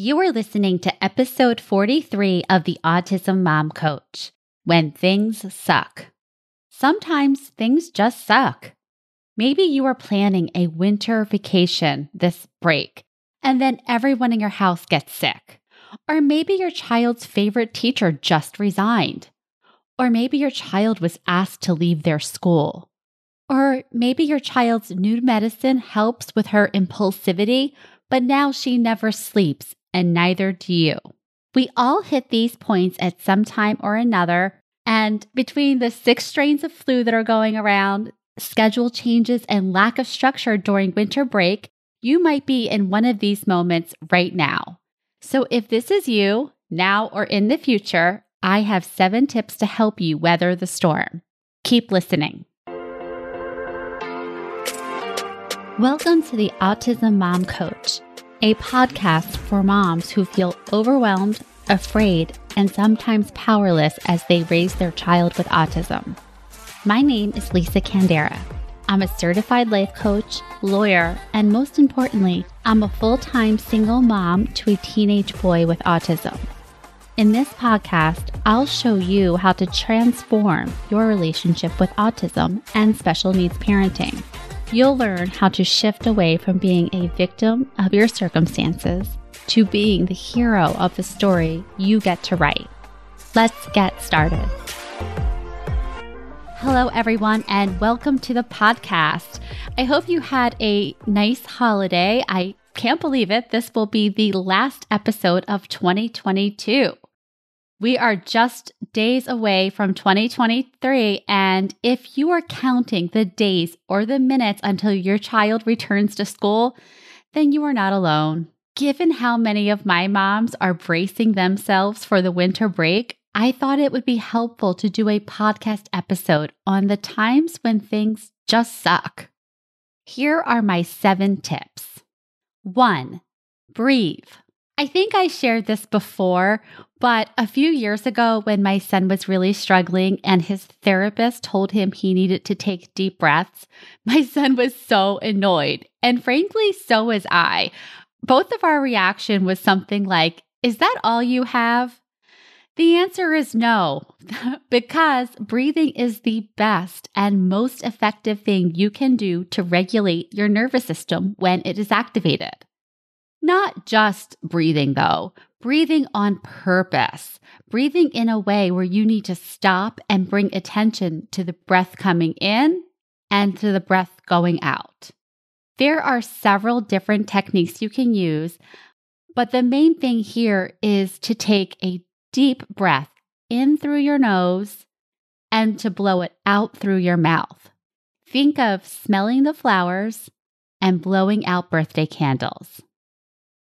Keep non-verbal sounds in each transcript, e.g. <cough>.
You are listening to episode 43 of the Autism Mom Coach When Things Suck. Sometimes things just suck. Maybe you are planning a winter vacation this break, and then everyone in your house gets sick. Or maybe your child's favorite teacher just resigned. Or maybe your child was asked to leave their school. Or maybe your child's new medicine helps with her impulsivity, but now she never sleeps and neither do you. We all hit these points at some time or another. And between the six strains of flu that are going around, schedule changes, and lack of structure during winter break, you might be in one of these moments right now. So if this is you, now or in the future, I have seven tips to help you weather the storm. Keep listening. Welcome to the Autism Mom Coach a podcast for moms who feel overwhelmed, afraid, and sometimes powerless as they raise their child with autism. My name is Lisa Candera. I'm a certified life coach, lawyer, and most importantly, I'm a full time single mom to a teenage boy with autism. In this podcast, I'll show you how to transform your relationship with autism and special needs parenting you'll learn how to shift away from being a victim of your circumstances to being the hero of the story you get to write. Let's get started. Hello, everyone, and welcome to the podcast. I hope you had a nice holiday. I can't believe it. This will be the last episode of 2022. We are just days away from 2023. And if you are counting the days or the minutes until your child returns to school, then you are not alone. Given how many of my moms are bracing themselves for the winter break, I thought it would be helpful to do a podcast episode on the times when things just suck. Here are my seven tips. One, breathe. I think I shared this before, but a few years ago, when my son was really struggling and his therapist told him he needed to take deep breaths, <laughs> my son was so annoyed. And frankly, so was I. Both of our reaction was something like, Is that all you have? The answer is no, <laughs> because breathing is the best and most effective thing you can do to regulate your nervous system when it is activated. Not just breathing, though, breathing on purpose, breathing in a way where you need to stop and bring attention to the breath coming in and to the breath going out. There are several different techniques you can use, but the main thing here is to take a deep breath in through your nose and to blow it out through your mouth. Think of smelling the flowers and blowing out birthday candles.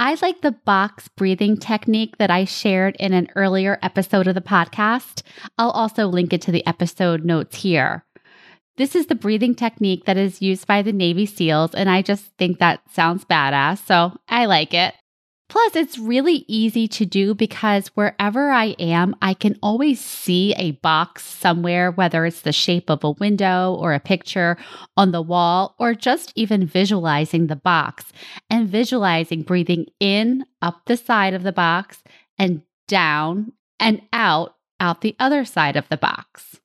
I like the box breathing technique that I shared in an earlier episode of the podcast. I'll also link it to the episode notes here. This is the breathing technique that is used by the Navy SEALs, and I just think that sounds badass, so I like it. Plus, it's really easy to do because wherever I am, I can always see a box somewhere, whether it's the shape of a window or a picture on the wall, or just even visualizing the box and visualizing breathing in up the side of the box and down and out out the other side of the box.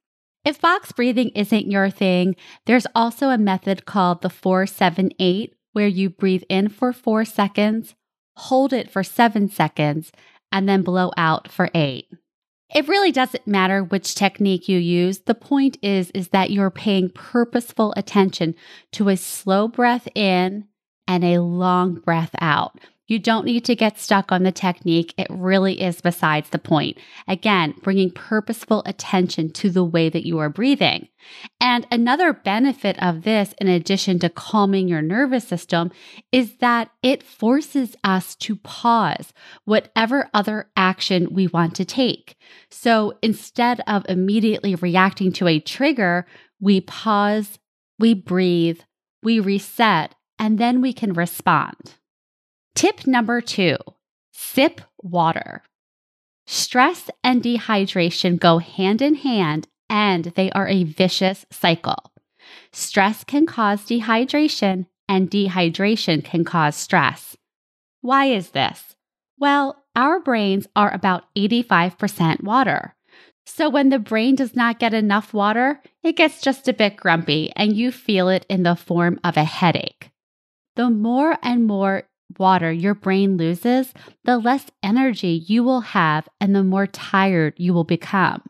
If box breathing isn't your thing, there's also a method called the 478 where you breathe in for four seconds hold it for seven seconds, and then blow out for eight. It really doesn't matter which technique you use. The point is, is that you're paying purposeful attention to a slow breath in and a long breath out. You don't need to get stuck on the technique. It really is besides the point. Again, bringing purposeful attention to the way that you are breathing. And another benefit of this, in addition to calming your nervous system, is that it forces us to pause whatever other action we want to take. So instead of immediately reacting to a trigger, we pause, we breathe, we reset, and then we can respond. Tip number two sip water. Stress and dehydration go hand in hand and they are a vicious cycle. Stress can cause dehydration and dehydration can cause stress. Why is this? Well, our brains are about 85% water. So when the brain does not get enough water, it gets just a bit grumpy and you feel it in the form of a headache. The more and more water your brain loses, the less energy you will have and the more tired you will become.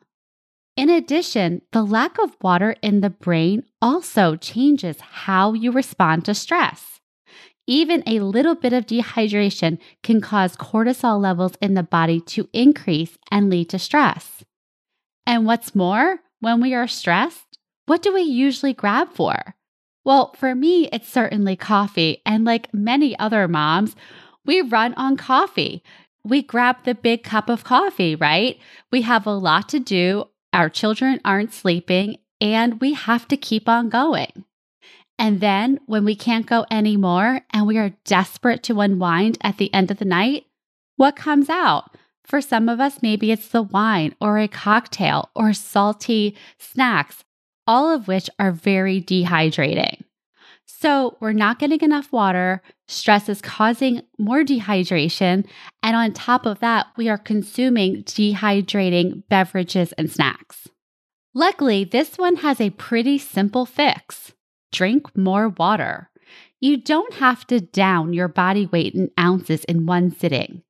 In addition, the lack of water in the brain also changes how you respond to stress. Even a little bit of dehydration can cause cortisol levels in the body to increase and lead to stress. And what's more, when we are stressed, what do we usually grab for? Well, for me, it's certainly coffee. And like many other moms, we run on coffee. We grab the big cup of coffee, right? We have a lot to do. Our children aren't sleeping, and we have to keep on going. And then when we can't go anymore and we are desperate to unwind at the end of the night, what comes out? For some of us, maybe it's the wine or a cocktail or salty snacks, all of which are very dehydrating. So, we're not getting enough water. Stress is causing more dehydration. And on top of that, we are consuming dehydrating beverages and snacks. Luckily, this one has a pretty simple fix drink more water. You don't have to down your body weight in ounces in one sitting.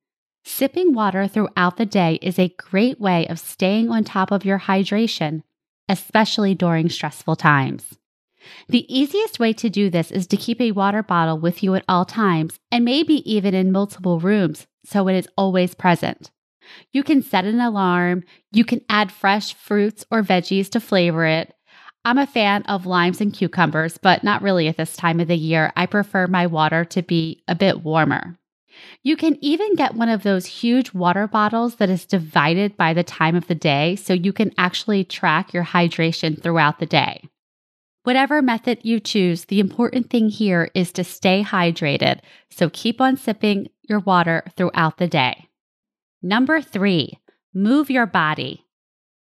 Sipping water throughout the day is a great way of staying on top of your hydration, especially during stressful times. The easiest way to do this is to keep a water bottle with you at all times and maybe even in multiple rooms so it is always present. You can set an alarm, you can add fresh fruits or veggies to flavor it, I'm a fan of limes and cucumbers, but not really at this time of the year. I prefer my water to be a bit warmer. You can even get one of those huge water bottles that is divided by the time of the day so you can actually track your hydration throughout the day. Whatever method you choose, the important thing here is to stay hydrated, so keep on sipping your water throughout the day. Number three, move your body.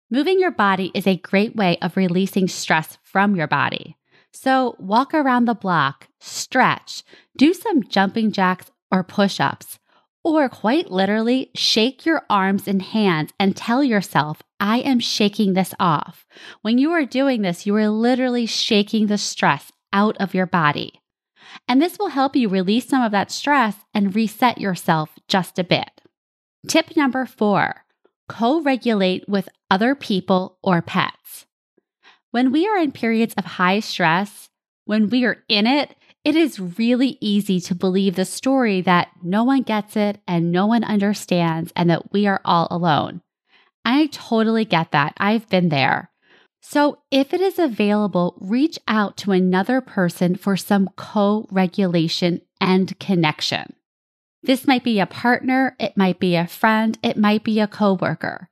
Moving your body is a great way of releasing stress from your body. So, walk around the block, stretch, do some jumping jacks or push ups, or quite literally shake your arms and hands and tell yourself, I am shaking this off. When you are doing this, you are literally shaking the stress out of your body. And this will help you release some of that stress and reset yourself just a bit. Tip number four co regulate with other people or pets. When we are in periods of high stress, when we are in it, it is really easy to believe the story that no one gets it and no one understands and that we are all alone. I totally get that. I've been there. So, if it is available, reach out to another person for some co regulation and connection. This might be a partner, it might be a friend, it might be a coworker.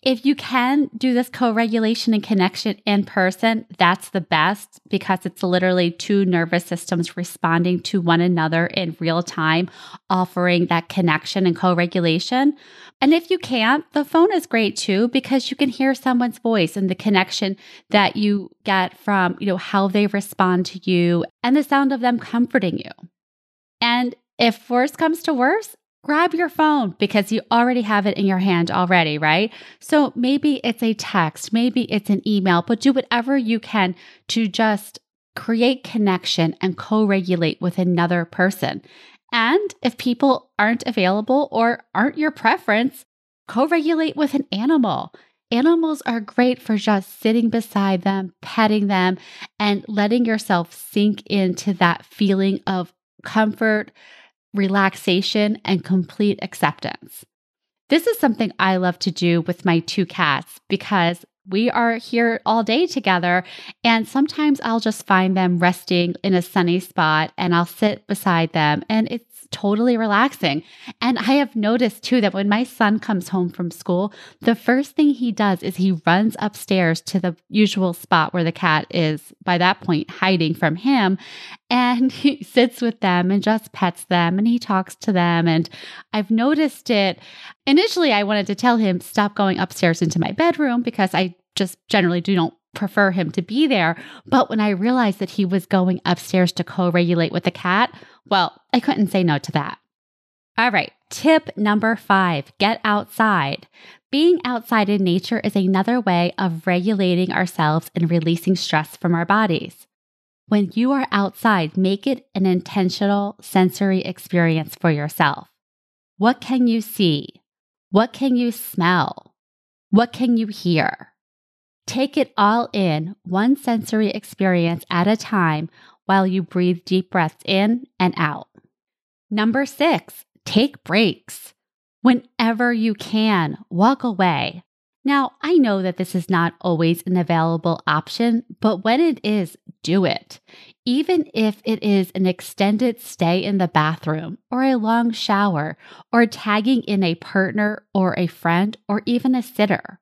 If you can do this co regulation and connection in person, that's the best because it's literally two nervous systems responding to one another in real time, offering that connection and co regulation. And if you can't, the phone is great too because you can hear someone's voice and the connection that you get from, you know, how they respond to you and the sound of them comforting you. And if worse comes to worse, grab your phone because you already have it in your hand already, right? So maybe it's a text, maybe it's an email, but do whatever you can to just create connection and co regulate with another person. And if people aren't available or aren't your preference, co regulate with an animal. Animals are great for just sitting beside them, petting them, and letting yourself sink into that feeling of comfort, relaxation, and complete acceptance. This is something I love to do with my two cats because we are here all day together. And sometimes I'll just find them resting in a sunny spot and I'll sit beside them. And it's totally relaxing. And I have noticed too that when my son comes home from school, the first thing he does is he runs upstairs to the usual spot where the cat is by that point hiding from him. And <laughs> he sits with them and just pets them and he talks to them. And I've noticed it. Initially, I wanted to tell him, stop going upstairs into my bedroom because I just generally do not prefer him to be there. But when I realized that he was going upstairs to co regulate with the cat, well, I couldn't say no to that. All right, tip number five get outside. Being outside in nature is another way of regulating ourselves and releasing stress from our bodies. When you are outside, make it an intentional sensory experience for yourself. What can you see? What can you smell? What can you hear? Take it all in, one sensory experience at a time, while you breathe deep breaths in and out. Number six, take breaks. Whenever you can, walk away. Now, I know that this is not always an available option, but when it is, do it. Even if it is an extended stay in the bathroom, or a long shower, or tagging in a partner or a friend, or even a sitter.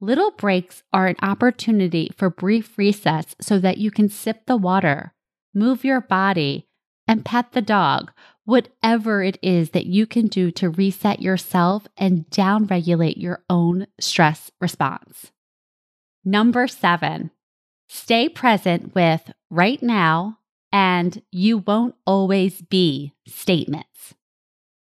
Little breaks are an opportunity for brief recess so that you can sip the water, move your body, and pet the dog, whatever it is that you can do to reset yourself and downregulate your own stress response. Number seven, stay present with right now and you won't always be statements.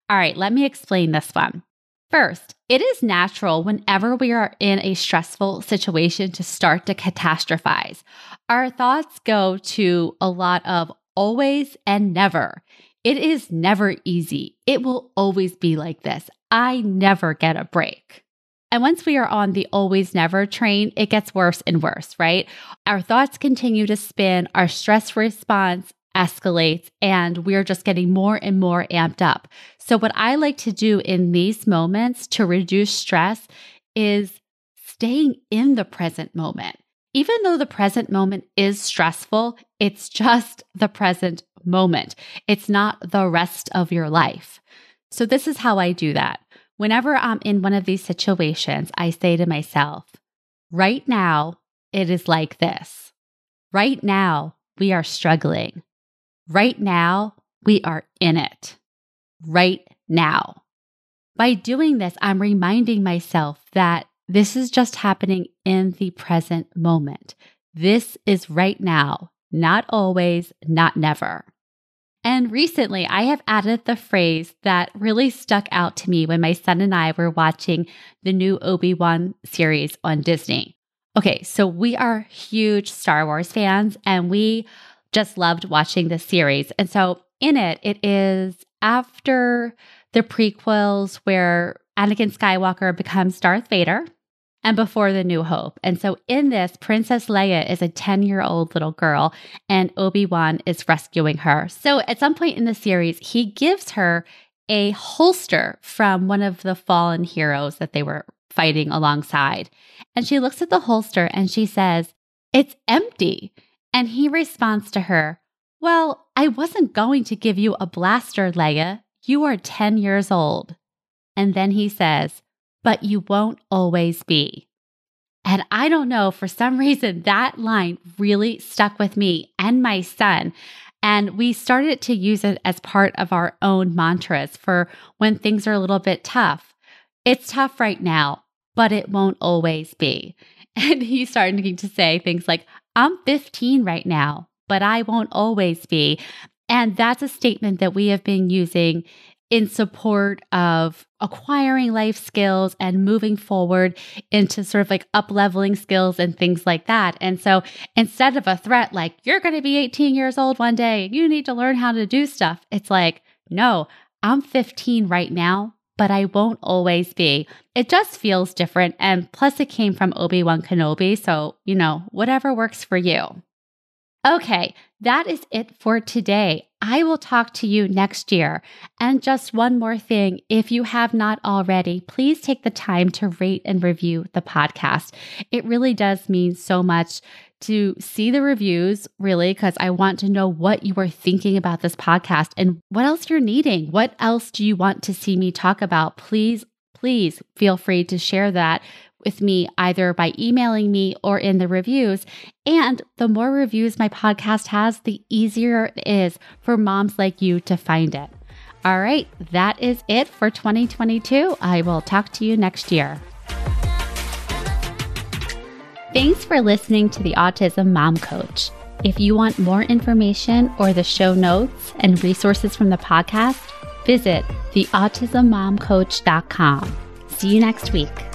All right, let me explain this one. First, it is natural whenever we are in a stressful situation to start to catastrophize. Our thoughts go to a lot of always and never. It is never easy. It will always be like this. I never get a break. And once we are on the always never train, it gets worse and worse, right? Our thoughts continue to spin, our stress response escalates, and we're just getting more and more amped up. So, what I like to do in these moments to reduce stress is staying in the present moment even though the present moment is stressful, it's just the present moment. It's not the rest of your life. So, this is how I do that. Whenever I'm in one of these situations, I say to myself, right now, it is like this. Right now, we are struggling. Right now, we are in it. Right now. By doing this, I'm reminding myself that this is just happening in the present moment. This is right now, not always, not never. And recently, I have added the phrase that really stuck out to me when my son and I were watching the new Obi Wan series on Disney. Okay, so we are huge Star Wars fans and we just loved watching this series. And so in it, it is after the prequels where Anakin Skywalker becomes Darth Vader and before the New Hope. And so in this, Princess Leia is a 10 year old little girl and Obi Wan is rescuing her. So at some point in the series, he gives her a holster from one of the fallen heroes that they were fighting alongside. And she looks at the holster and she says, It's empty. And he responds to her, Well, I wasn't going to give you a blaster, Leia. You are 10 years old. And then he says, but you won't always be. And I don't know, for some <laughs> reason, that line really stuck with me and my son. And we started to use it as part of our own mantras for when things are a little bit tough. It's tough right now, but it won't always be. <laughs> And he's starting to say things like, I'm 15 right now, but I won't always be. And that's a statement that we have been using in support of acquiring life skills and moving forward into sort of like up leveling skills and things like that. And so instead of a threat like, you're going to be 18 years old one day, you need to learn how to do stuff, it's like, no, I'm 15 right now, but I won't always be. It just feels different. And plus, it came from Obi Wan Kenobi. So, you know, whatever works for you. Okay, that is it for today. I will talk to you next year. And just one more thing if you have not already, please take the time to rate and review the podcast. It really does mean so much to see the reviews, really, because I want to know what you are thinking about this podcast and what else you're needing. What else do you want to see me talk about? Please, please feel free to share that with me either by emailing me or in the reviews. And the more reviews my podcast has, the easier it is for moms like you to find it. All right, that is it for 2022. I will talk to you next year. Thanks for listening to the Autism Mom Coach. If you want more information or the show notes and resources from the podcast, visit theautismmomcoach.com. See you next week.